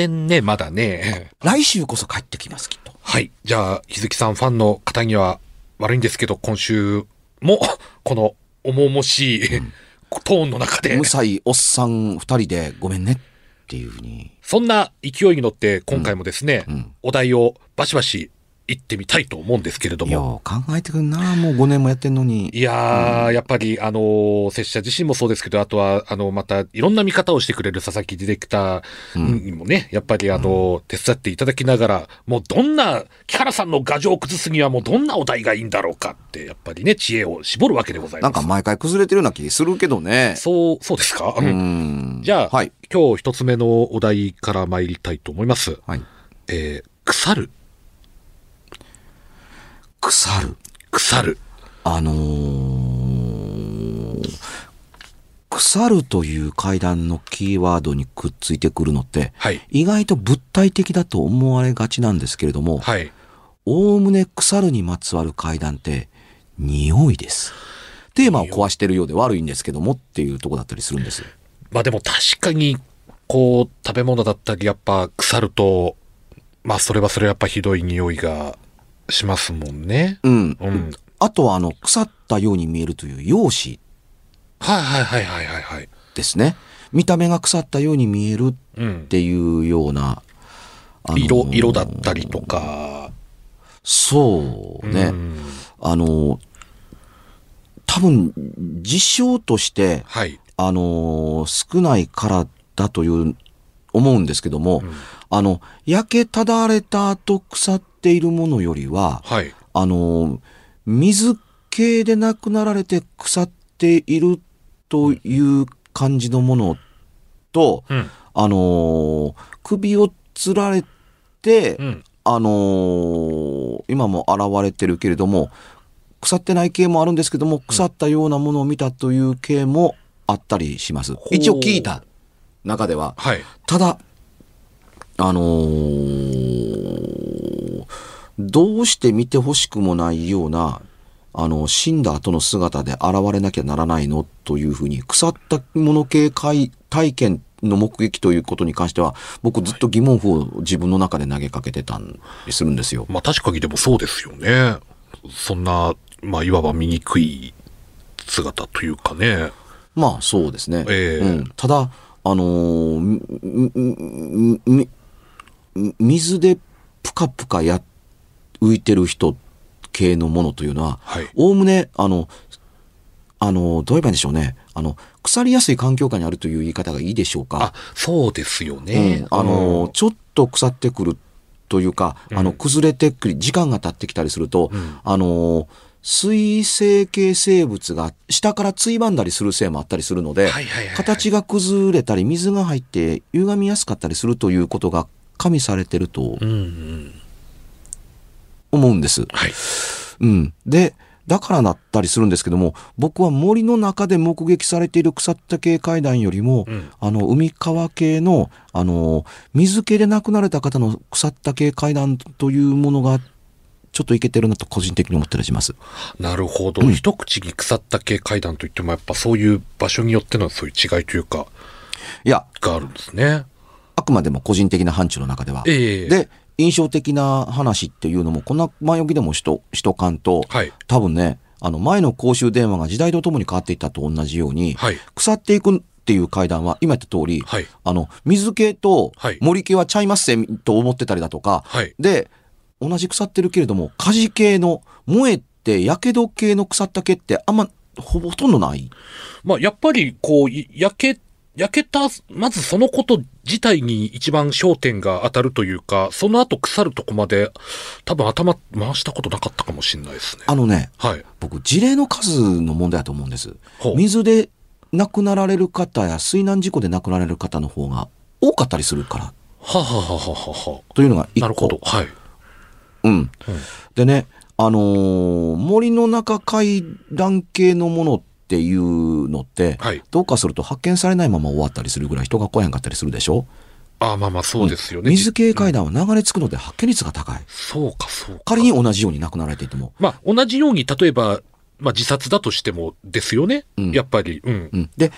せんね、まだね。来週こそ帰ってきますきっと。はい。じゃあ、日月さんファンの方には悪いんですけど、今週も、この重々しい、トーンの中で。無、才おっさん二人でごめんねっていうふうに。そんな勢いに乗って、今回もですね、うん。お題をバシバシ言ってみたいと思うんですけれども。よう考えてくんなもう5年もやってんのに。いやー、やっぱり、あのー、拙者自身もそうですけど、あとは、あの、また、いろんな見方をしてくれる佐々木ディレクターにもね、やっぱり、あの、手伝っていただきながら、もうどんな、木原さんの牙城を崩すにはもうどんなお題がいいんだろうかって、やっぱりね、知恵を絞るわけでございます。なんか毎回崩れてるような気するけどね。そう、そうですか、ううんん。じゃあ、はい。今日一つ目のお題から参りたいと思います。はい。えー、腐る、腐る腐る。あのー腐るという階段のキーワードにくっついてくるのって、はい。意外と物体的だと思われがちなんですけれども、はい。おおむね腐るにまつわる階段って、匂いです。テーマを壊してるようで悪いんですけどもっていうとこだったりするんです。まあでも確かに、こう、食べ物だったり、やっぱ腐ると、まあそれはそれやっぱひどい匂いがしますもんね。うん。うん。あとは、あの、腐ったように見えるという容姿はいはいはいはいはいはい。ですね。見た目が腐ったように見えるうんっ。ていうような、あのー色、色だったりとか。そうね。うんあの、多分、事象として、はい。あの、少ないからだという、思うんですけども、あの、焼けただれた後腐っているものよりは、はい。あの、水系でなくなられて腐っているという感じのものと、うん。あの、首をつられて、うん。あのー今も現れてるけれども、腐ってない系もあるんですけども、腐ったようなものを見たという系もあったりします。う一応聞いた中では。はい。ただ、あのーどうして見てほしくもないような、あの、死んだ後の姿で現れなきゃならないのというふうに、腐ったもの系体体験の目撃ということに関しては、僕ずっと疑問符を自分の中で投げかけてたんするんですよ。まあ確かにでもそうですよね。そんな、まあいわば醜い姿というかね。まあそうですね。ええうん、ただ、あのー水でぷかぷかや浮いてる人系のものというのは、はいおおむね、あの、あの、どう言えばいいんでしょうね。あの、腐りやすい環境下にあるという言い方がいいでしょうかあ。、そうですよね。うん、あの、うんちょっと腐ってくるというか、あの、うん崩れてくり、時間が経ってきたりすると、うんあの、水生系生物が下からついばんだりするせいもあったりするので、形が崩れたり、水が入って歪みやすかったりするということが加味されてるとうんうん。思うんです。はい。うん。で、だからだったりするんですけども、僕は森の中で目撃されている腐った系階段よりも、うんあの、海川系の、あの、水系で亡くなられた方の腐った系階段というものが、ちょっといけてるなと個人的に思ったりします。なるほど。うん一口に腐った系階段といっても、やっぱそういう場所によってのそういう違いというか、いや、があるんですね。あくまでも個人的な範疇の中では。ええで、印象的な話っていうのも、こんな前置きでもしと、しとかんと、はい。多分ね、あの、前の公衆電話が時代とともに変わっていったと同じように、はい。腐っていくっていう階段は、今言った通り、はい。あの、水系とはい森系はちゃいますせと思ってたりだとか、はい。で、同じ腐ってるけれども、火事系の、燃えて、火傷系の腐った系ってあんま、ほぼほとんどない？まあ、やっぱり、こう、い焼け、焼けた、まずそのこと自体に一番焦点が当たるというか、その後腐るとこまで、多分頭回したことなかったかもしれないですね。あのね、はい。僕、事例の数の問題だと思うんです。水で亡くなられる方や水難事故で亡くなられる方の方が多かったりするから、はははははは。というのが一個。なるほど。はい。うん。でね、あのー森の中階段系のものっていうのって、はい。どうかすると発見されないまま終わったりするぐらい人が来やんかったりするでしょ？ああ、まあまあ、そうですよね。水系階段は流れ着くので発見率が高い。そうか、そうか。仮に同じように亡くなられていても。まあ、同じように、例えば、まあ、自殺だとしてもですよね。うんやっぱり。うん。うん、で、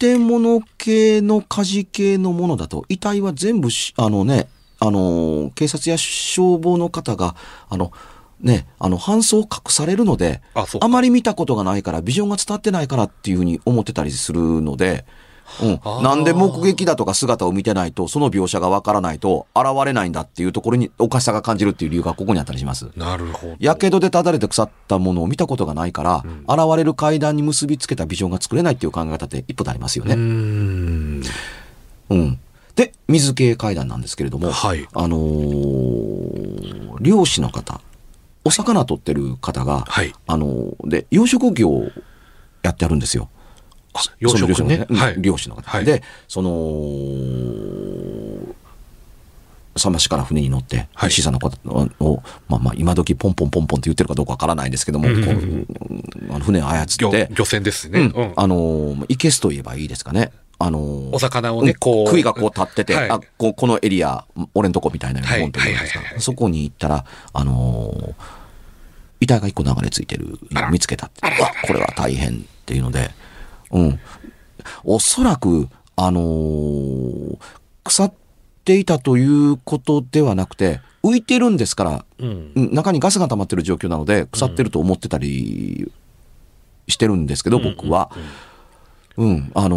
建物系の火事系のものだと、遺体は全部し、あのね、あのー警察や消防の方が、あの、ね、あの、搬送を隠されるので、あ、あまり見たことがないから、ビジョンが伝わってないからっていうふうに思ってたりするので、うんなんで目撃だとか姿を見てないと、その描写がわからないと、現れないんだっていうところにおかしさが感じるっていう理由がここにあったりします。なるほど。やけどでただれて腐ったものを見たことがないから、うん現れる階段に結びつけたビジョンが作れないっていう考え方って一歩でありますよね。ん。うん。で、水系階段なんですけれども、はい。あのー漁師の方、お魚取ってる方が、はい。あのーで、養殖業をやってあるんですよ。あ養殖ねその漁師の方はいうん漁師の方。はいで、その、桟橋から船に乗って、はい小さな子を、まあまあ、今時ポンポンポンポンって言ってるかどうかわからないですけども、うんこうあの船を操漁って、漁船ですね。うんあのー、いけすと言えばいいですかね。あのーお魚をね、うんこう。杭がこう立ってて、はいあこうこのエリア、俺んとこみたいなはいもんって言うんですかはいはいはいはいそこに行ったら、あのー遺体が一個流れ着いてるのを見つけたって。うわ、これは大変っていうので、うん。おそらく、あのー腐っていたということではなくて、浮いてるんですから、うん。うん中にガスが溜まってる状況なので、腐ってると思ってたりしてるんですけど、僕は。うん。あの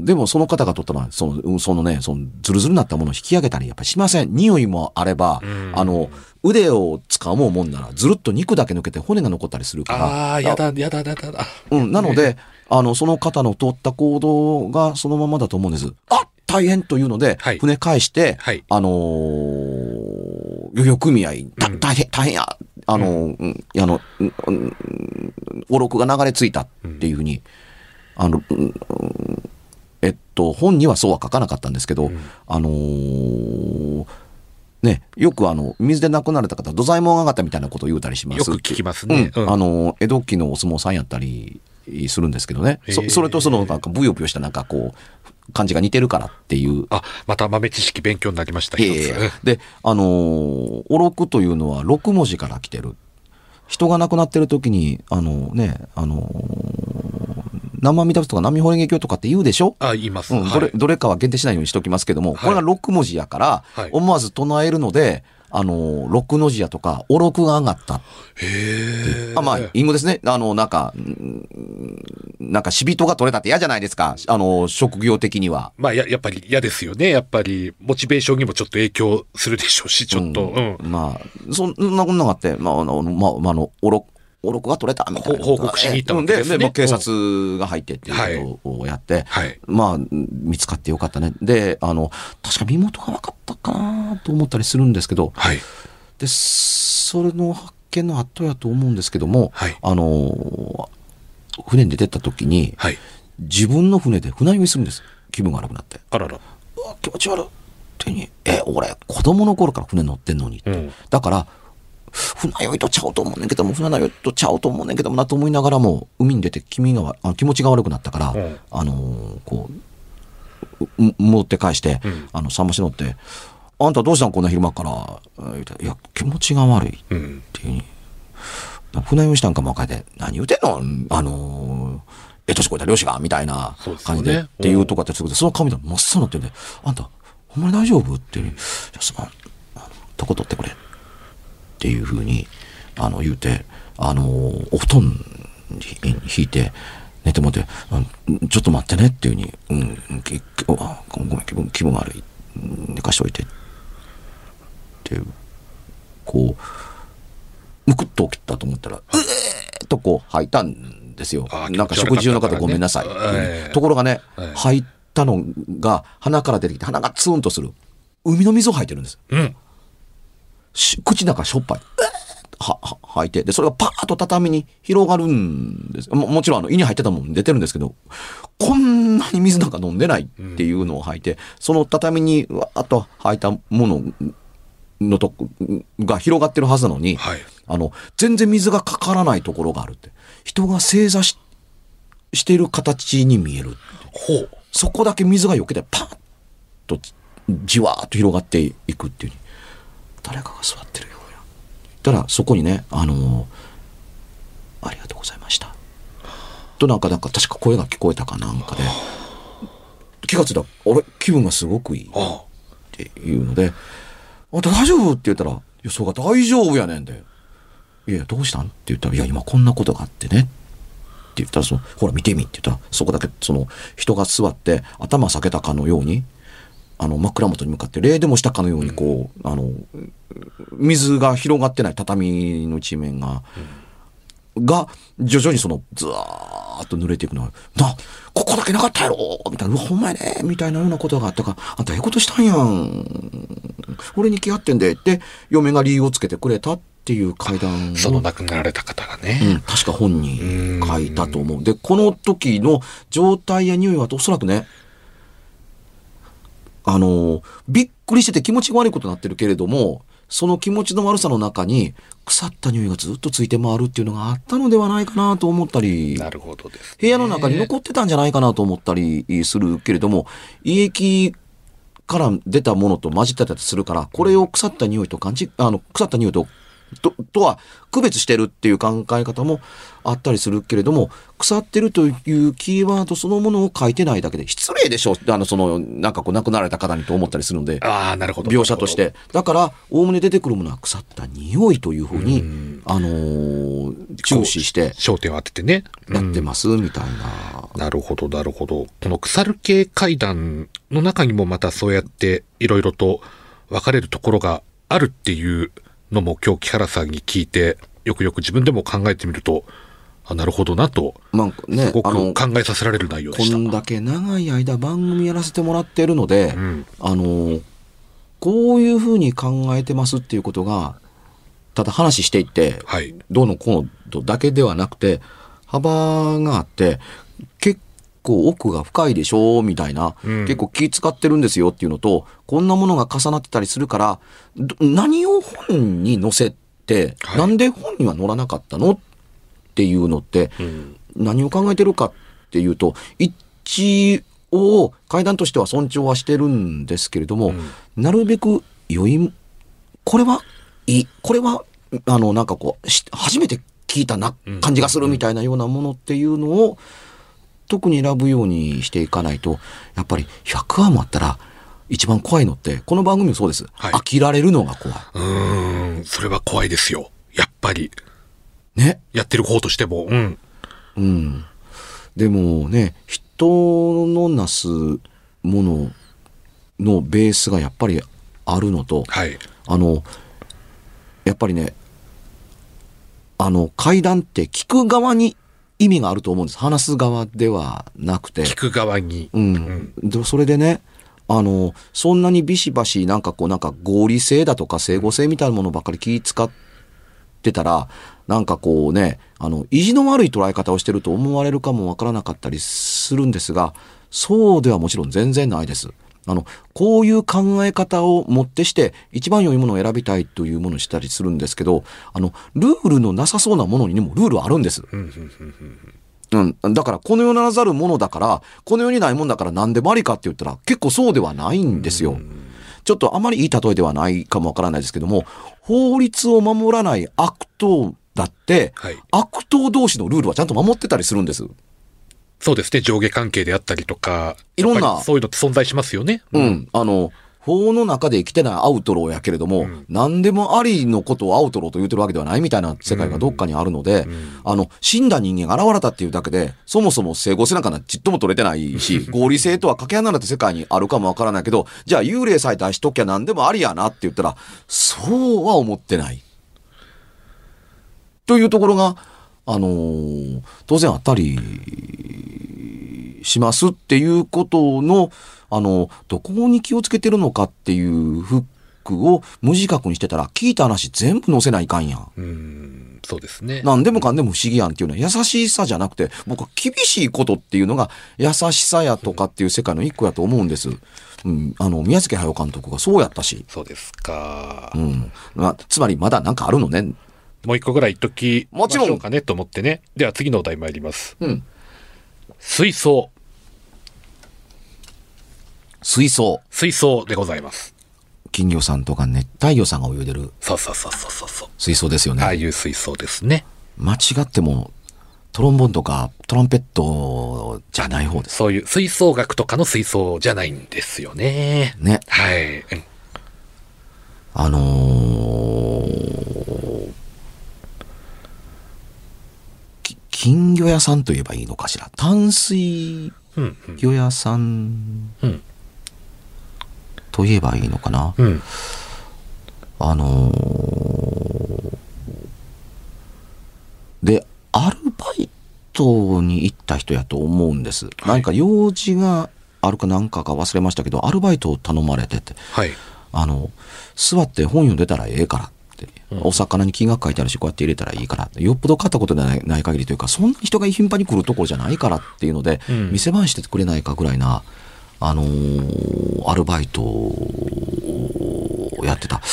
ーでもその方が取ったのは、その、うんそのね、その、ズルズルになったものを引き上げたり、やっぱりしません。匂いもあれば、うんあの、腕を掴もうもんなら、ずるっと肉だけ抜けて骨が残ったりするから。ああ、やだ、やだ、やだ、やだ。うん。なので、あの、その方の取った行動がそのままだと思うんです。あ大変というので、はい船返して、はいあのー漁業組合、大変、大変や、あのー、うんあの、うんうんお録が流れ着いたっていうふうに、あの、えっと、本にはそうは書かなかったんですけど、うんあのーね、よくあの、水で亡くなられた方、土左衛門が上がったみたいなことを言うたりします。よく聞きますね。うん、あの、江戸期のお相撲さんやったりするんですけどね。そそれとその、なんか、ブヨブヨしたなんかこう、感じが似てるからっていう。あ、また豆知識勉強になりました、で、あのーお録というのは6文字から来てる。人が亡くなってる時に、あのね、あのー生阿弥陀仏とか波法蓮華経とかって言うでしょ？あ、言います。うん、はいどれ、どれかは限定しないようにしておきますけども、これが6文字やから、はい思わず唱えるので、あの、六の字やとか、お録が上がった。へえ。あまあ、隠語ですね。あの、なんか、うんなんか死人が取れたって嫌じゃないですか。あの、職業的には。まあ、や、やっぱり嫌ですよね。やっぱり、モチベーションにもちょっと影響するでしょうし、ちょっと。うん。まあ、そんなこんながあって、まあ、あの、まあ、まあ、あの、おろ、お録が取れたみたいな。ほ報告しに行ったですねで、で、まあ警察が入ってっていうことをやって、はい。まあ、見つかってよかったね。で、あの、確か身元が分かったかなと思ったりするんですけど、はい。で、それの発見の後やと思うんですけども、はい。あの、船に出てった時に、はい。自分の船で船酔いするんです。気分が悪くなって。あらら。うわ、気持ち悪い。ってに、え、俺、子供の頃から船乗ってんのに。うん。だから、船酔いとちゃうと思うねんけども、船酔いとちゃうと思うねんけどもなと思いながらも、海に出て気味があ気持ちが悪くなったから、うんあのーこう、う戻って返して、んあの、桟橋乗って、あんたどうしたんこんな昼間から。言うていや、気持ちが悪いっ。ていうふうに。船酔いしたんかも分かって、何言うてんのあのー、え年こいた漁師がみたいなそうでね感じで、っていうとこあってすぐて、その顔見たら真っ青になってるんで、あんた、ほんまに大丈夫っていう、じゃあすまん、あの、とこ取ってくれ。っいうふうに、あの、言うて、あのー、お布団に引いて、寝てもって、うんちょっと待ってねっていうふうに、うん、ごめん、気分、気分悪い。うん寝かしといて。ってこう、むくっと起きたと思ったら、うえーっとこう吐いたんですよなんか食事中の方ごめんなさい。ところがねええ、吐いたのが鼻から出てきて鼻がツーンとする。海の水を吐いてるんです。うん。し口の中しょっぱい。は、は、吐いて。で、それがパーッと畳に広がるんです。ももちろん、あの、胃に入ってたもん出てるんですけど、こんなに水なんか飲んでないっていうのを吐いて、その畳にわーっと吐いたもののとこが広がってるはずなのに、はい。あの、全然水がかからないところがあるって。人が正座し、している形に見える。ほう。そこだけ水が避けてパッとじわーっと広がっていくっていうに誰かが座ってるようや。たらそこにね、あのありがとうございました。となんか、なんか確か声が聞こえたかなんかで、気がついたら、俺、気分がすごくいい。あっていうので、あ大丈夫？って言ったら、いや、そうか、大丈夫やねんで。いや、どうしたん？って言ったら、いや、今こんなことがあってね。って言ったら、その、ほら見てみって言ったら、そこだけ、その、人が座って、頭下げたかのように、あの、枕元に向かって、礼でもしたかのように、こう、あの、水が広がってない畳の一面が、が、徐々にその、ずわーっと濡れていくのが、な、ここだけなかったやろみたいな、うわほんまやねみたいなようなことがあったから、あんたええことしたんやん。俺に来合ってんで、って、嫁が理由をつけてくれたっていう階段を。その亡くなられた方がうんね。、確か本に書いたと思う。で、この時の状態や匂いはおそらくね、あの、びっくりしてて気持ちが悪いことになってるけれども、その気持ちの悪さの中に腐った匂いがずっとついて回るっていうのがあったのではないかなと思ったり、なるほどです、ね。部屋の中に残ってたんじゃないかなと思ったりするけれども、胃液から出たものと混じってたりするから、これを腐った匂いと感じ、あの、腐った匂いと、と、とは区別してるっていう考え方もあったりするけれども、腐ってるというキーワードそのものを書いてないだけで、失礼でしょあの、その、なんかこう亡くなられた方にと思ったりするので、ああ、なるほど。描写とし。て。だから、おおむね出てくるものは腐った匂いというふうに、あのー注視して焦点を当ててね。やってます、みたいな。なるほど、なるほど。この腐る系階段の中にもまたそうやっていろいろと分かれるところがあるっていうのも今日木原さんに聞いて、よくよく自分でも考えてみると、あなるほどなと、まあねすご、く考えさせられる内容でした。こんだけ長い間番組やらせてもらってるので、んあの、こういうふうに考えてますっていうことが、ただ話していって、はい。どうのこうのだけではなくて、幅があって、結構奥が深いでしょみたいな、うん。結構気使ってるんですよっていうのと、こんなものが重なってたりするから、ど何を本に載せて、はい。なんで本には載らなかったのっていうのって、うん。何を考えてるかっていうと、一応階段としては尊重はしてるんですけれども、なるべく良い、これはいい、これは、あの、なんかこう、し初めて聞いたなうん。感じがするみたいなようなものっていうのを、特に選ぶようにしていかないと、やっぱり100話もあったら、一番怖いのって、この番組もそうです。はい飽きられるのが怖い。うーん、それは怖いですよ。やっぱり。ね。やってる方としても。うん。うん。でもね、人のなすもののベースがやっぱりあるのと、はい。あの、やっぱりね、あの、階段って聞く側に意味があると思うんです。話す側ではなくて。聞く側に。うん。でそれでね、あの、そんなにビシバシ、なんかこう、なんか合理性だとか整合性みたいなものばっかり気使ってたら、なんかこうね、あの、意地の悪い捉え方をしてると思われるかもわからなかったりするんですが、そうではもちろん全然ないです。あの、こういう考え方をもってして、一番良いものを選びたいというものにしたりするんですけど、あの、ルールのなさそうなものにもルールはあるんです。うん。だから、この世ならざるものだから、この世にないもんだから何でもありかって言ったら、結構そうではないんですよ。ちょっとあまりいい例えではないかもわからないですけども、法律を守らない悪党だって、はい悪党同士のルールはちゃんと守ってたりするんです。そうですね。上下関係であったりとか。いろんなそういうのって存在しますよね。うん。あの、法の中で生きてないアウトローやけれども、何でもありのことをアウトローと言ってるわけではないみたいな世界がどっかにあるので、あの、死んだ人間が現れたっていうだけで、そもそも整合性なんかなちっとも取れてないし、合理性とはかけ離れた世界にあるかもわからないけど、じゃあ幽霊さえ出しときゃ何でもありやなって言ったら、そうは思ってない。というところが、あのー当然あったりしますっていうことの、あの、どこに気をつけてるのかっていうフックを無自覚にしてたら、聞いた話全部載せないかんやん。うん。そうですね。何でもかんでも不思議やんっていうのは優しさじゃなくて、僕は厳しいことっていうのが優しさやとかっていう世界の一個やと思うんです。うん、あの、宮崎駿監督がそうやったし。そうですかう。ん。まあ、つまりまだなんかあるのね。もう一個ぐらい言っときもちろんましょうかねと思ってね。では次のお題参ります。うん。水槽。水槽。水槽でございます。金魚さんとか熱帯魚さんが泳いでるそうそうそうそうそうそう。水槽ですよね。ああいう水槽ですね。間違ってもトロンボーンとかトランペットじゃない方です。そういう吹奏楽とかの水槽じゃないんですよね。ね。はい。うんあのーき金魚屋さんと言えばいいのかしら？淡水うん。魚屋さんうん。と言えばいいのかな？うん。あのーで、アルバイトに行った人やと思うんです。なんか用事があるかなんかか忘れましたけど、アルバイトを頼まれてて、はい。あの、座って本読んでたらええからって、お魚に金額書いてあるし、こうやって入れたらいいから。よっぽど買ったことでないない限りというか、そんな人が頻繁に来るところじゃないからっていうので、うん。店番してくれないかぐらいな、あのーアルバイトをやってた。確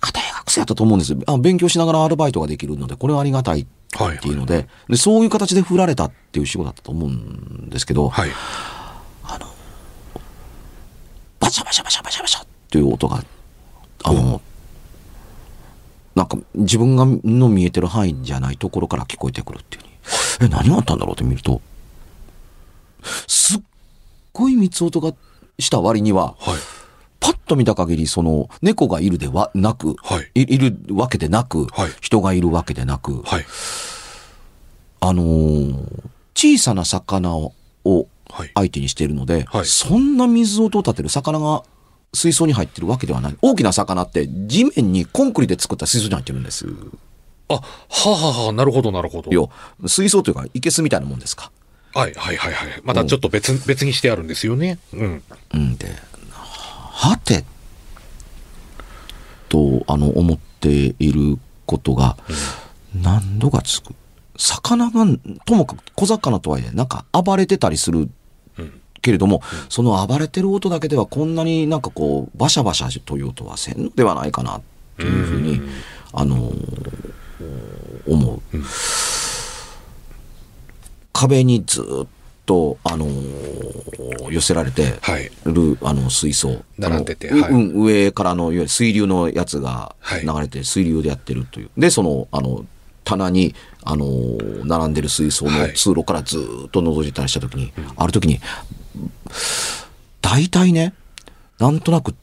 か大学生やったと思うんです。あ勉強しながらアルバイトができるので、これはありがたいっていうので、でそういう形で振られたっていう仕事だったと思うんですけど、はい。バシャバシャバシャバシャバシャっていう音が、あの、なんか自分がの見えてる範囲じゃないところから聞こえてくるっていうふうに。え、何があったんだろうって見ると、すっごい三つ音がした割には、はい。パッと見た限り、その、猫がいるではなく、はいい、いるわけでなく、はい人がいるわけでなく、はい。あのー小さな魚をはい。相手にしているので、はいそんな水音を立てる魚が水槽に入ってるわけではない。大きな魚って地面にコンクリで作った水槽に入ってるんですあ、はあ、はあはあ、なるほど、なるほど。よ。水槽というか、いけすみたいなもんですか。はい、はい、はい、はい。またちょっと別、別にしてあるんですよね。うん。うんで、はて、と、あの、思っていることが、何度かつく？魚が、ともかく小魚とはいえ、なんか暴れてたりするけれども、その暴れてる音だけではこんなになんかこう、バシャバシャという音はせんのではないかな、っていうふうに、あのー思う。壁にずっと、あのー寄せられて、はい。るあの水槽。並んでてはい。ううん上からのいわゆる水流のやつがはい。流れて水流でやってるという、でそのあの棚にあの並んでる水槽のはい。通路からずーっと覗いてたりした時に、ある時に大体ねなんとなく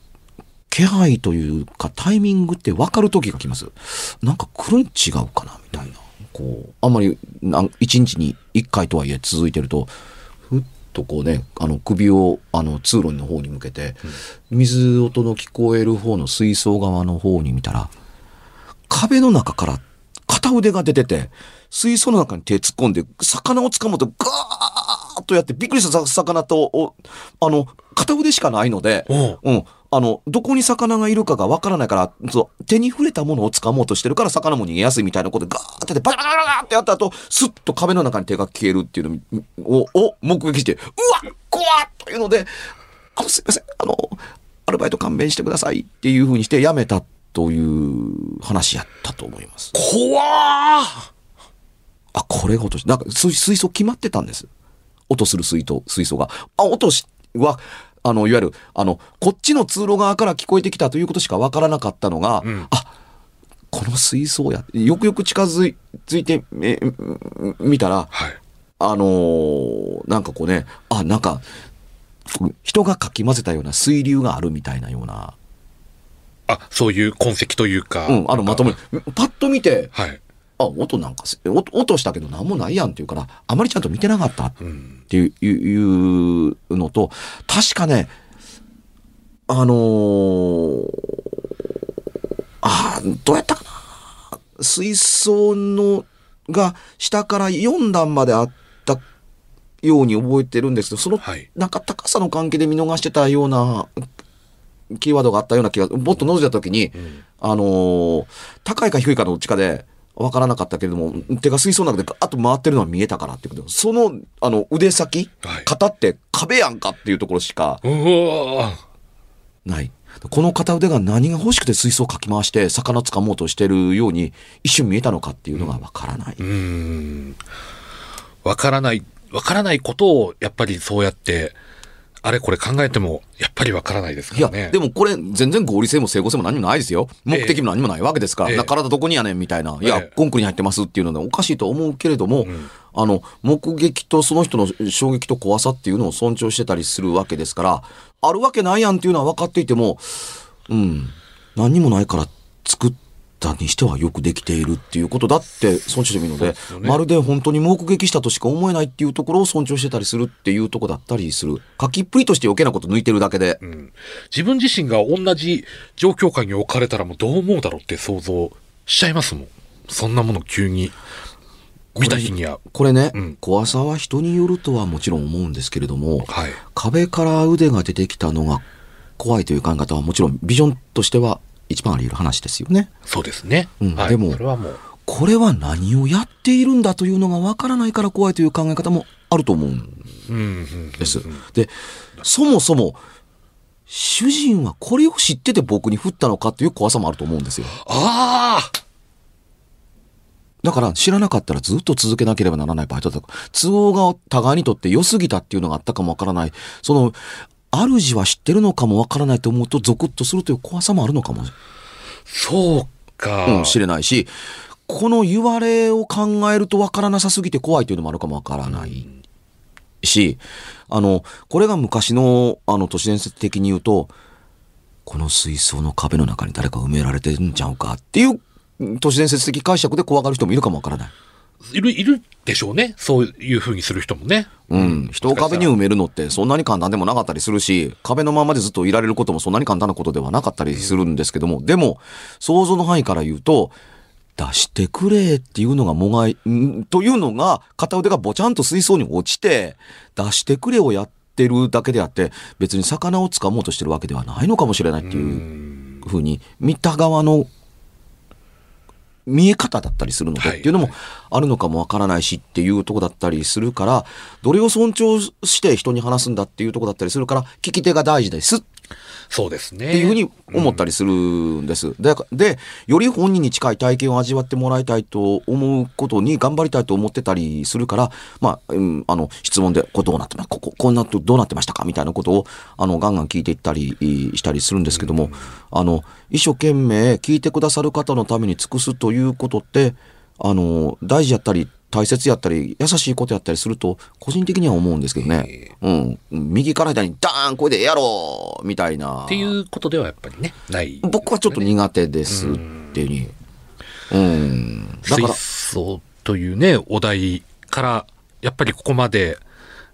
気配というかタイミングって分かる時が来ます。なんか来るん違うかなみたいな。こうあんまり一日に一回とはいえ続いてるとふっとこうねあの首をあの通路の方に向けて、水音の聞こえる方の水槽側の方に見たら壁の中から片腕が出てて水槽の中に手突っ込んで魚を掴もうとガーッとやってびっくりした魚とおあの片腕しかないので、おううん。あの、どこに魚がいるかがわからないから、そう、手に触れたものを掴もうとしてるから魚も逃げやすいみたいなことでガーってやってバタバタバタってやった後、スッと壁の中に手が消えるっていうのを、を目撃して、うわ怖っというので、あの、すいません、あの、アルバイト勘弁してくださいっていうふうにして辞めたという話やったと思います。怖ーあ、これが落とし、なんか水水槽決まってたんです。音する水筒、水槽が。あ、音しは、あの、いわゆる、あの、こっちの通路側から聞こえてきたということしかわからなかったのが、んあ、この水槽や。よくよく近づいついて、え、見たら、はい。あのーなんかこうね、あ、なんか、人がかき混ぜたような水流があるみたいなような、あ、そういう痕跡というか。うん、あの、まとめ、パッと見て、はい。あ、音なんかす、音音したけど何もないやんっていうから、あまりちゃんと見てなかったっうん。ていういうのと、確かね、あのーあーどうやったかな。水槽の、が下から4段まであったように覚えてるんですけど、その、はい。なんか高さの関係で見逃してたような、キーワードがあったような気が、もっと覗いたときに、あのー高いか低いかのどっちかで、わからなかったけれども、手が水槽の中でガーッと回ってるのは見えたからっていうこと。その、あの、腕先、はい肩って壁やんかっていうところしかない。この片腕が何が欲しくて水槽をかき回して魚掴もうとしてるように一瞬見えたのかっていうのがわからない。ーうーん。わからない、わからないことを、やっぱりそうやって、あれこれ考えても、やっぱりわからないですかいや、らね。でもこれ全然合理性も整合性も何もないですよ。目的も何もないわけですから。え体どこにやねんみたいな。いや、ええコンクリに入ってますっていうのはおかしいと思うけれども、あの、目撃とその人の衝撃と怖さっていうのを尊重してたりするわけですから、あるわけないやんっていうのは分かっていても、うん、何にもないから作ったにしてはよくできているっていうことだって尊重してもいいので、ねまるで本当に目撃したとしか思えないっていうところを尊重してたりするっていうところだったりする。書きっぷりとして余計なこと抜いてるだけで。うん自分自身が同じ状況下に置かれたらもうどう思うだろうって想像しちゃいますもん。そんなもの急に見た日には。これね、うん怖さは人によるとはもちろん思うんですけれども、はい。壁から腕が出てきたのが怖いという考え方はもちろんビジョンとしては一番あり得る話ですよね。そうですね。はい、うんでもそれはもう。これは何をやっているんだというのがわからないから怖いという考え方もあると思うんです。で、そもそも、主人はこれを知ってて僕に振ったのかという怖さもあると思うんですよ。ああだから知らなかったらずっと続けなければならないバイトだとか、都合が互いにとって良すぎたっていうのがあったかもわからない。その、主は知ってるのかもわからないと思うとゾクッとするという怖さもあるのかもそうか。うんしれないし、この言われを考えるとわからなさすぎて怖いというのもあるかもわからないし、あの、これが昔の、あの、都市伝説的に言うと、この水槽の壁の中に誰か埋められてんちゃうかっていう、都市伝説的解釈で怖がる人もいるかもわからない。いる、いるでしょうね。そういう風にする人もね。うん。人を壁に埋めるのってそんなに簡単でもなかったりするし、壁のままでずっといられることもそんなに簡単なことではなかったりするんですけども、でも、想像の範囲から言うと、出してくれっていうのがもがい、んというのが、片腕がぼちゃんと水槽に落ちて、出してくれをやってるだけであって、別に魚を掴もうとしてるわけではないのかもしれないっていうふうに、見た側の見え方だったりするのではいっていうのもあるのかもわからないしっていうとこだったりするから、どれを尊重して人に話すんだっていうとこだったりするから、聞き手が大事ですっそうですね。っていうふうに思ったりするんです。で、でより本人に近い体験を味わってもらいたいと思うことに頑張りたいと思ってたりするから、まあ、うん、あの、質問で、これどうなってますここ、こんなとどうなってましたかみたいなことを、あの、ガンガン聞いていったりいしたりするんですけども、あの、一生懸命聞いてくださる方のために尽くすということって、あの、大事やったり、大切やったり、優しいことやったりすると、個人的には思うんですけどね。うん。右から左にダーンこれでやろうみたいな。っていうことではやっぱりね、ない。僕はちょっと苦手ですっていうに。うん。だから水、槽というね、お題から、やっぱりここまで、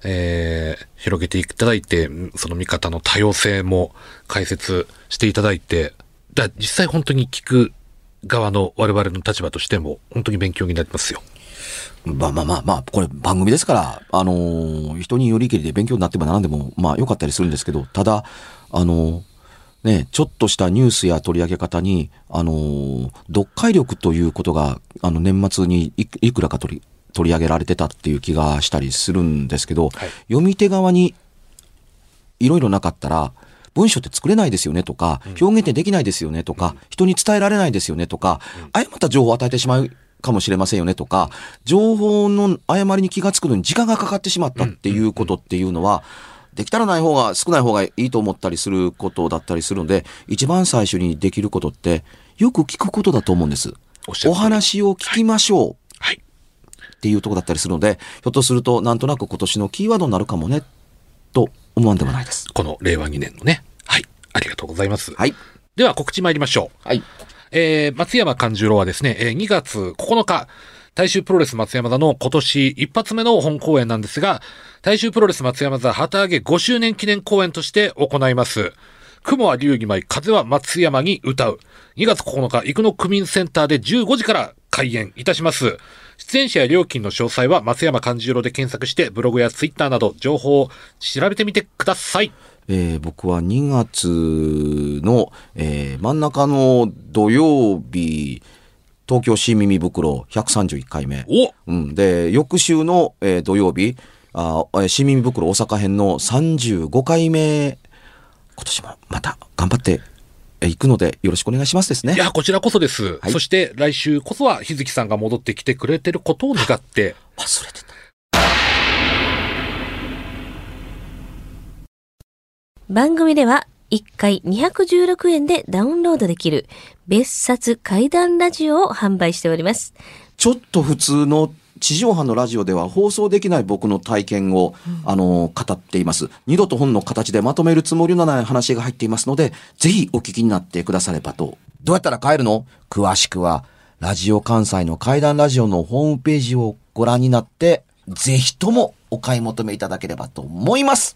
えー広げていただいて、その見方の多様性も解説していただいて、だ実際本当に聞く側の我々の立場としても、本当に勉強になりますよ。まあまあまあまあ、これ番組ですから、あのー人によりけりで勉強になってもならんでも、まあ良かったりするんですけど、ただ、あのーね、ちょっとしたニュースや取り上げ方に、あのー読解力ということが、あの、年末にいいくらか取り、取り上げられてたっていう気がしたりするんですけど、はい。読み手側にいろいろなかったら、文章って作れないですよねとか、表現ってできないですよねとか、人に伝えられないですよねとか、誤った情報を与えてしまうかもしれませんよねとか、情報の誤りに気がつくのに時間がかかってしまったっていうことっていうのは、できたらない方が、少ない方がいいと思ったりすることだったりするので、一番最初にできることって、よく聞くことだと思うんです。お話を聞きましょう。はい。っていうところだったりするので、ひょっとすると、なんとなく今年のキーワードになるかもね、と思わんでもないです。この令和2年のね。はい。ありがとうございます。はい。では告知参りましょう。はい。えー、松山勘十郎はですね、えー2月9日、大衆プロレス松山座の今年一発目の本公演なんですが、大衆プロレス松山座旗揚げ5周年記念公演として行います。雲は龍儀舞、風は松山に歌う。2月9日、生野区民センターで15時から開演いたします。出演者や料金の詳細は松山勘十郎で検索して、ブログやツイッターなど情報を調べてみてください。えー僕は2月の、えー真ん中の土曜日、東京新耳袋131回目。おうん、で、翌週の、えー土曜日、あ新耳袋大阪編の35回目、今年もまた頑張ってえーいくのでよろしくお願いしますですねい。や、こちらこそです。はいそして来週こそは日月さんが戻ってきてくれてることを願って、忘れてた。番組では1回216円でダウンロードできる別冊怪談ラジオを販売しております。ちょっと普通の地上波のラジオでは放送できない僕の体験を、あの、語っています。二度と本の形でまとめるつもりのない話が入っていますので、ぜひお聞きになってくださればと。どうやったら帰るの？詳しくは、ラジオ関西の怪談ラジオのホームページをご覧になって、ぜひともお買い求めいただければと思います。